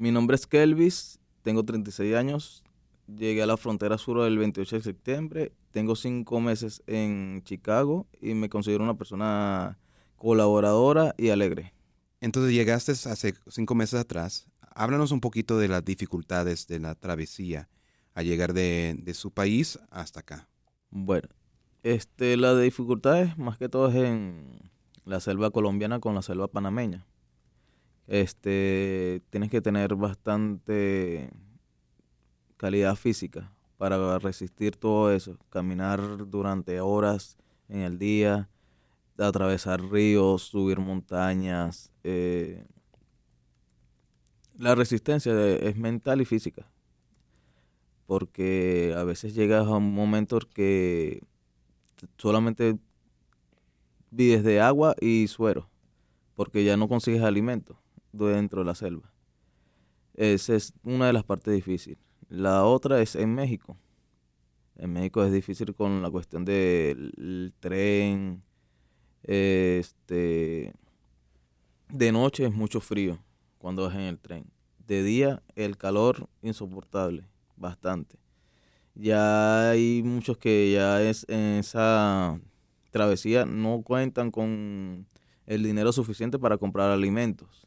Mi nombre es Kelvis, tengo 36 años, llegué a la frontera sur el 28 de septiembre, tengo cinco meses en Chicago y me considero una persona colaboradora y alegre. Entonces llegaste hace cinco meses atrás. Háblanos un poquito de las dificultades de la travesía a llegar de, de su país hasta acá. Bueno, este, la dificultad más que todo es en la selva colombiana con la selva panameña. Este, tienes que tener bastante calidad física para resistir todo eso, caminar durante horas en el día, atravesar ríos, subir montañas. Eh, la resistencia es mental y física, porque a veces llegas a un momento que solamente vives de agua y suero, porque ya no consigues alimento dentro de la selva. Esa es una de las partes difíciles. La otra es en México. En México es difícil con la cuestión del tren. Este, de noche es mucho frío cuando vas en el tren. De día el calor insoportable, bastante. Ya hay muchos que ya es en esa travesía no cuentan con el dinero suficiente para comprar alimentos.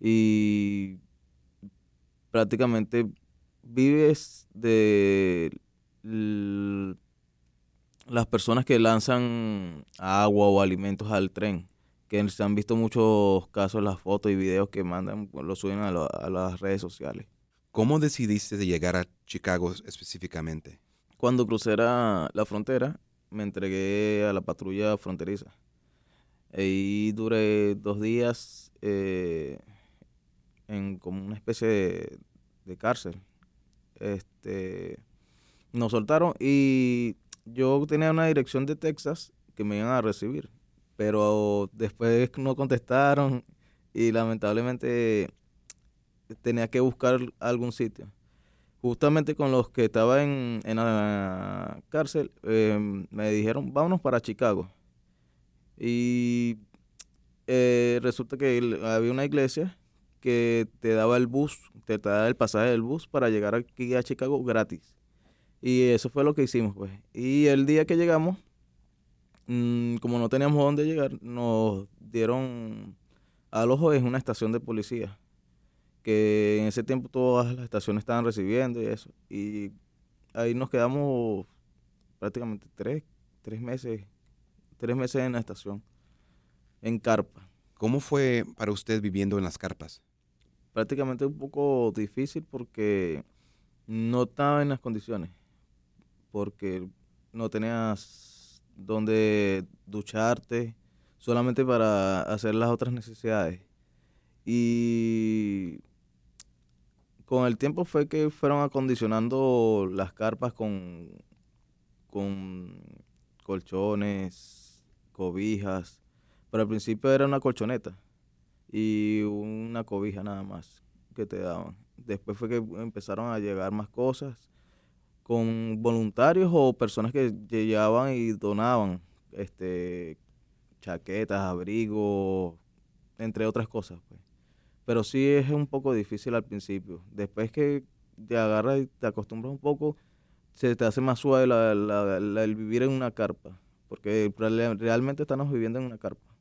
Y prácticamente vives de las personas que lanzan agua o alimentos al tren, que se han visto muchos casos, las fotos y videos que mandan, lo suben a, a las redes sociales. ¿Cómo decidiste de llegar a Chicago específicamente? Cuando crucé la frontera, me entregué a la patrulla fronteriza. Ahí duré dos días eh, en como una especie de, cárcel. Este, nos soltaron y yo tenía una dirección de Texas que me iban a recibir, pero después no contestaron y lamentablemente tenía que buscar algún sitio. Justamente con los que estaba en, en la cárcel, em, me dijeron, vámonos para Chicago. Y eh, resulta que había una iglesia que te daba el bus, te daba el pasaje del bus para llegar aquí a Chicago gratis. Y eso fue lo que hicimos, pues. Y el día que llegamos, mm, como no teníamos dónde llegar, nos dieron al ojo en una estación de policía que en ese tiempo todas las estaciones estaban recibiendo y eso. Y ahí nos quedamos prácticamente tres, tres meses, tres meses en la estación, en carpa. ¿Cómo fue para usted viviendo en las carpas? Prácticamente un poco difícil porque no estaba en las condiciones, porque no tenías donde ducharte, solamente para hacer las otras necesidades. Y con el tiempo fue que fueron acondicionando las carpas con, con colchones, cobijas, pero al principio era una colchoneta y una cobija nada más que te daban. Después fue que empezaron a llegar más cosas con voluntarios o personas que llegaban y donaban este chaquetas, abrigos, entre otras cosas. Pues. Pero sí es un poco difícil al principio. Después que te agarras y te acostumbras un poco, se te hace más suave el vivir en una carpa. Porque realmente estamos viviendo en una carpa.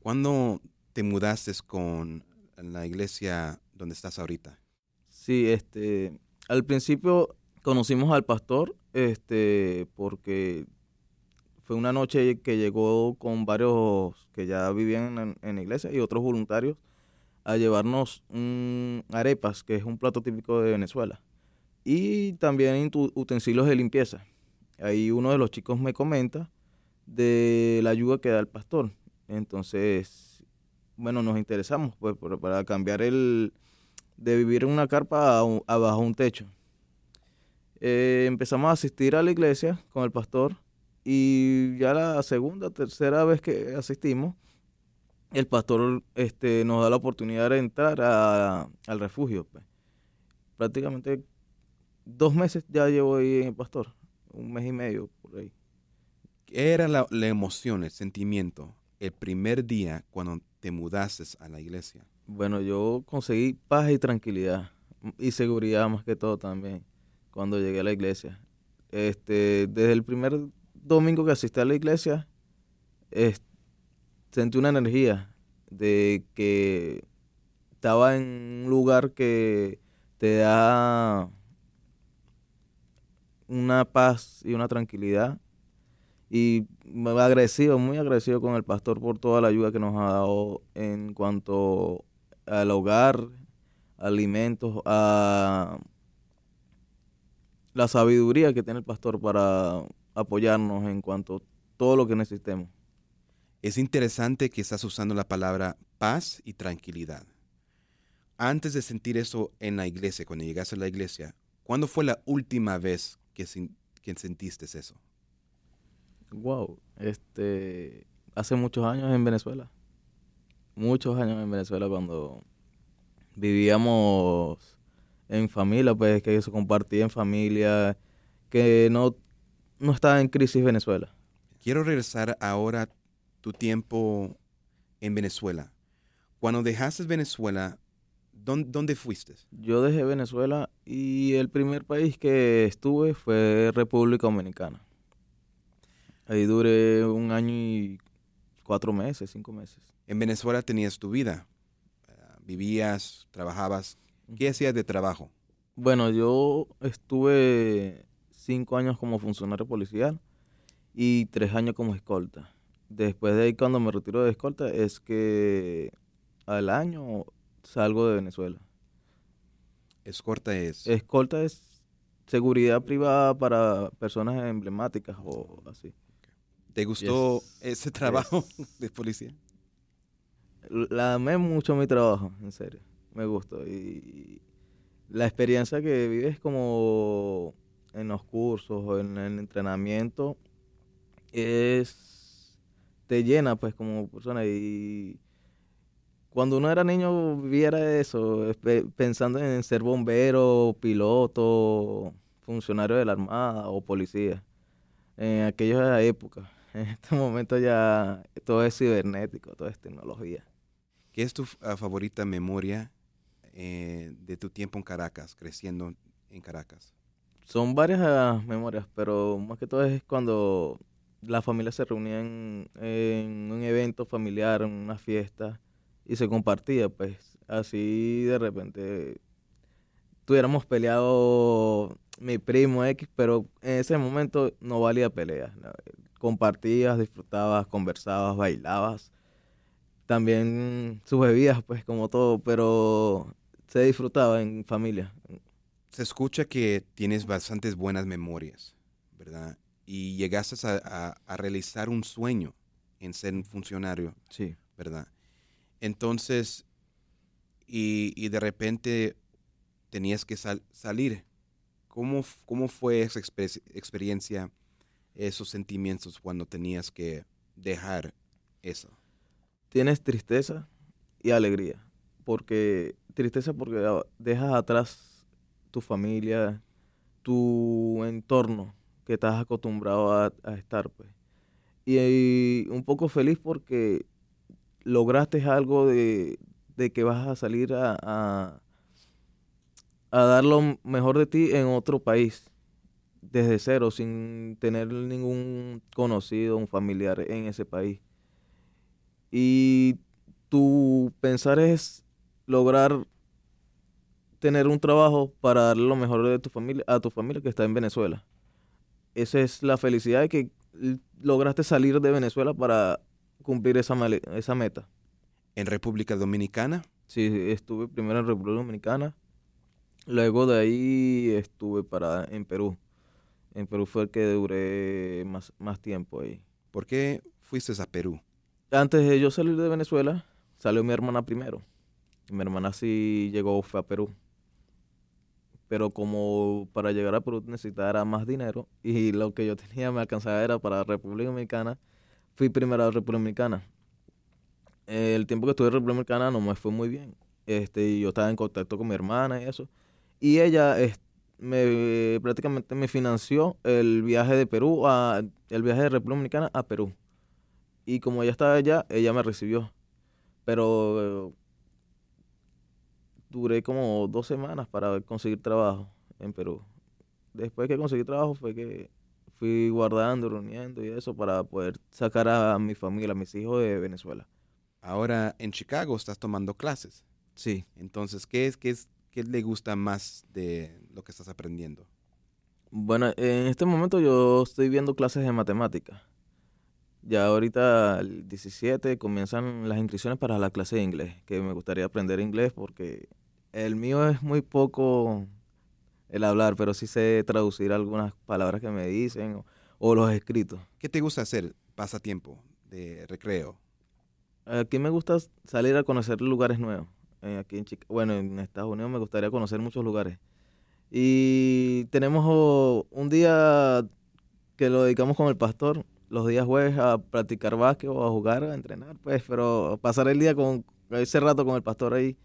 ¿Cuándo te mudaste con la iglesia donde estás ahorita? Sí, este, al principio conocimos al pastor, este, porque fue una noche que llegó con varios que ya vivían en, en la iglesia y otros voluntarios a llevarnos arepas, que es un plato típico de Venezuela, y también utensilios de limpieza. Ahí uno de los chicos me comenta de la ayuda que da el pastor. Entonces, bueno, nos interesamos pues para cambiar el de vivir en una carpa a, bajo un techo. Eh, empezamos a asistir a la iglesia con el pastor y ya la segunda, tercera vez que asistimos, el pastor este, nos da la oportunidad de entrar al refugio. Pues. Prácticamente dos meses ya llevo ahí en el pastor, un mes y medio por ahí. ¿Qué era la, emoción, el sentimiento, el primer día cuando te mudaste a la iglesia? Bueno, yo conseguí paz y tranquilidad y seguridad más que todo también cuando llegué a la iglesia. Este, desde el primer domingo que asistí a la iglesia, sentí una energía de que estaba en un lugar que te da una paz y una tranquilidad. Y agradecido, muy agradecido con el pastor por toda la ayuda que nos ha dado en cuanto al hogar, alimentos, a la sabiduría que tiene el pastor para apoyarnos en cuanto a todo lo que necesitemos. Es interesante que estás usando la palabra paz y tranquilidad. Antes de sentir eso en la iglesia, cuando llegaste a la iglesia, ¿cuándo fue la última vez que, que sentiste eso? Wow, este, hace muchos años en Venezuela. Muchos años en Venezuela cuando vivíamos en familia, pues que se compartía en familia, que no, no estaba en crisis Venezuela. Quiero regresar ahora tu tiempo en Venezuela. Cuando dejaste Venezuela, ¿dónde, fuiste? Yo dejé Venezuela y el primer país que estuve fue República Dominicana. Ahí duré un año y cuatro meses, cinco meses. En Venezuela tenías tu vida, vivías, trabajabas. ¿Qué hacías de trabajo? Bueno, yo estuve cinco años como funcionario policial y tres años como escolta. Después de ahí, cuando me retiro de escolta, es que al año salgo de Venezuela. ¿Escolta es? Escolta es seguridad privada para personas emblemáticas o así. ¿Te gustó ese trabajo de policía? La amé mucho mi trabajo, en serio. Me gustó. Y la experiencia que vives como en los cursos o en el entrenamiento es te llena pues como persona y cuando uno era niño viera eso pensando en ser bombero, piloto, funcionario de la armada o policía en aquella época. En este momento ya todo es cibernético, todo es tecnología. ¿Qué es tu ah, favorita memoria eh, de tu tiempo en Caracas, creciendo en Caracas? Son varias memorias, pero más que todo es cuando la familia se reunía en, un evento familiar, en una fiesta, y se compartía, pues así de repente tuviéramos peleado mi primo X, pero en ese momento no valía pelea. Compartías, disfrutabas, conversabas, bailabas también sus bebidas, pues como todo, pero se disfrutaba en familia. Se escucha que tienes bastantes buenas memorias, ¿verdad? Y llegaste a, realizar un sueño en ser un funcionario, sí. ¿verdad? Entonces, y, de repente tenías que salir. ¿Cómo, ¿Cómo fue esa experiencia, esos sentimientos cuando tenías que dejar eso? tienes tristeza y alegría. Porque tristeza porque dejas atrás tu familia, tu entorno que estás acostumbrado a, estar. Pues. Y, un poco feliz porque lograste algo de, que vas a salir a, a, a, dar lo mejor de ti en otro país, desde cero, sin tener ningún conocido, un familiar en ese país y tu pensar es lograr tener un trabajo para darle lo mejor de tu familia a tu familia que está en Venezuela. Esa es la felicidad de que lograste salir de Venezuela para cumplir esa, esa meta. ¿En República Dominicana? Sí, estuve primero en República Dominicana. Luego de ahí estuve para en Perú. En Perú fue el que duré más, más tiempo ahí. ¿Por qué fuiste a Perú? antes de yo salir de Venezuela, salió mi hermana primero. Mi hermana sí llegó, fue a Perú. Pero como para llegar a Perú necesitaba más dinero y lo que yo tenía me alcanzaba era para República Dominicana, fui primero a República Dominicana. El tiempo que estuve en República Dominicana no me fue muy bien. Este, yo estaba en contacto con mi hermana y eso. Y ella me, prácticamente me financió el viaje de Perú a, el viaje de República Dominicana a Perú. Y como ella estaba allá, ella me recibió. Pero duré como dos semanas para conseguir trabajo en Perú. Después que conseguí trabajo fue que fui guardando, reuniendo y eso para poder sacar a mi familia, a mis hijos de Venezuela. Ahora en Chicago estás tomando clases. Sí. Entonces, ¿qué es, qué es, qué le gusta más de lo que estás aprendiendo? Bueno, en este momento yo estoy viendo clases de matemática. Ya ahorita el 17 comienzan las inscripciones para la clase de inglés, que me gustaría aprender inglés porque el mío es muy poco el hablar, pero sí sé traducir algunas palabras que me dicen o, o los escritos. ¿Qué te gusta hacer pasatiempo de recreo? Aquí me gusta salir a conocer lugares nuevos. Eh, aquí en Chica- bueno, en Estados Unidos me gustaría conocer muchos lugares. Y tenemos oh, un día que lo dedicamos con el pastor, los días jueves a practicar básquet o a jugar, a entrenar, pues, pero pasar el día con ese rato con el pastor ahí,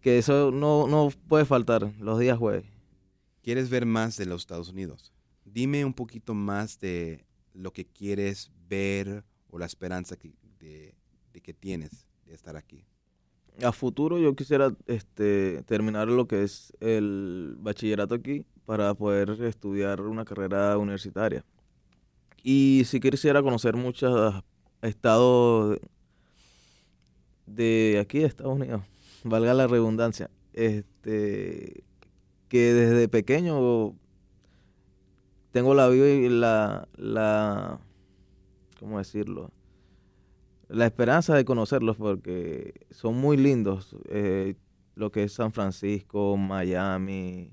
que eso no, no puede faltar los días jueves. ¿Quieres ver más de los Estados Unidos? Dime un poquito más de lo que quieres ver o la esperanza que, de, de que tienes de estar aquí. A futuro yo quisiera este, terminar lo que es el bachillerato aquí para poder estudiar una carrera universitaria. Y si quisiera conocer muchos estados de aquí de Estados Unidos, valga la redundancia, este, que desde pequeño tengo la vida y la, la, ¿cómo decirlo? La esperanza de conocerlos porque son muy lindos. eh, lo que es San Francisco, Miami,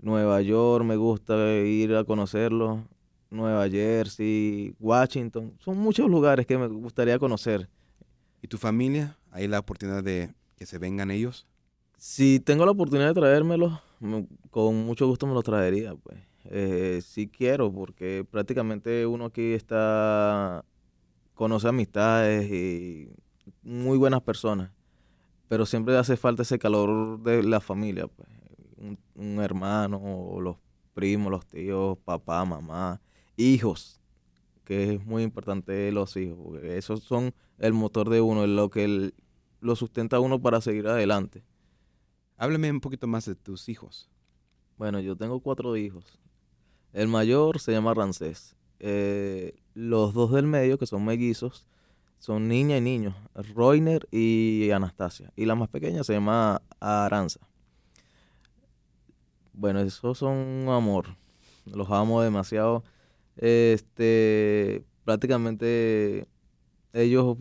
Nueva York, me gusta ir a conocerlos. Nueva Jersey, Washington, son muchos lugares que me gustaría conocer. ¿Y tu familia? ¿Hay la oportunidad de que se vengan ellos? Si tengo la oportunidad de traérmelos, me- con mucho gusto me los traería, pues. Eh, sí quiero, porque prácticamente uno aquí está, conoce amistades y muy buenas personas, pero siempre hace falta ese calor de la familia, pues. Un, un hermano, o los primos, los tíos, papá, mamá, hijos, que es muy importante los hijos, porque esos son el motor de uno, lo que el- lo sustenta a uno para seguir adelante. Háblame un poquito más de tus hijos. Bueno, yo tengo cuatro hijos. El mayor se llama Rancés. Eh, los dos del medio, que son mellizos, son niña y niño, Roiner y Anastasia. Y la más pequeña se llama Aranza. Bueno, esos son un amor. Los amo demasiado. Este, prácticamente ellos,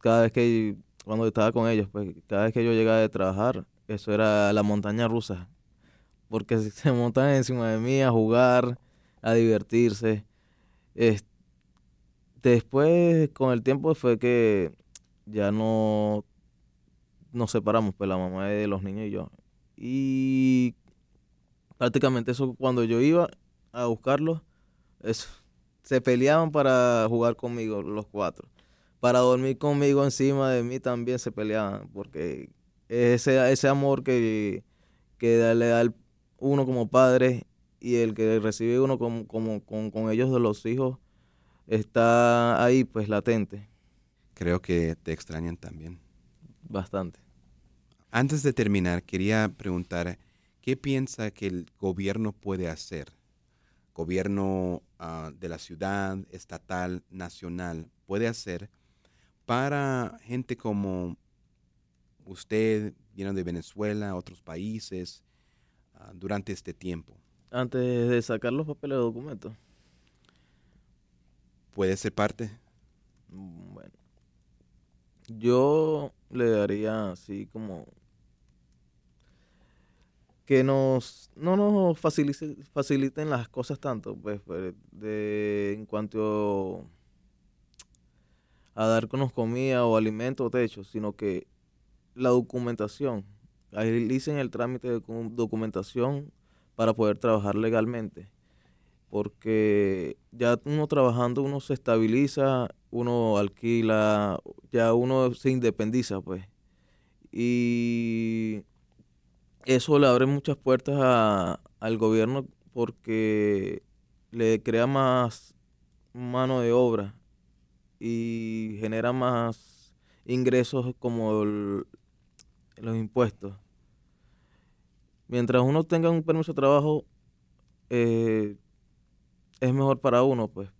cada vez que, cuando estaba con ellos, pues cada vez que yo llegaba de trabajar, eso era la montaña rusa porque se- montan encima de mí a jugar, a divertirse. Es- después, con el tiempo, fue que ya no nos separamos, pues la mamá de los niños y yo. Y prácticamente eso, cuando yo iba a buscarlos, se peleaban para jugar conmigo, los cuatro. Para dormir conmigo encima de mí también se peleaban, porque ese, ese amor que, que le da uno como padre y el que recibe uno como, como con, con ellos de los hijos está ahí pues latente, Creo que te extrañan también. bastante. Antes de terminar, quería preguntar, ¿qué piensa que el gobierno puede hacer? Gobierno ah, de la ciudad, estatal, nacional, puede hacer para gente como usted, vino de Venezuela, otros países, ah, durante este tiempo. Antes de sacar los papeles de documentos, ¿Puede ser parte? mm, bueno, yo le daría así como que nos no nos facilite- faciliten las cosas tanto, pues, pues, de, en cuanto a darnos comida o alimento o techo, sino que la documentación, agilicen el trámite de docu- documentación para poder trabajar legalmente. Porque ya uno trabajando, uno se estabiliza, uno alquila, ya uno se independiza, pues. Y eso le abre muchas puertas a- al gobierno porque le crea más mano de obra y genera más ingresos como los impuestos. Mientras uno tenga un permiso de trabajo, eh, es mejor para uno, pues,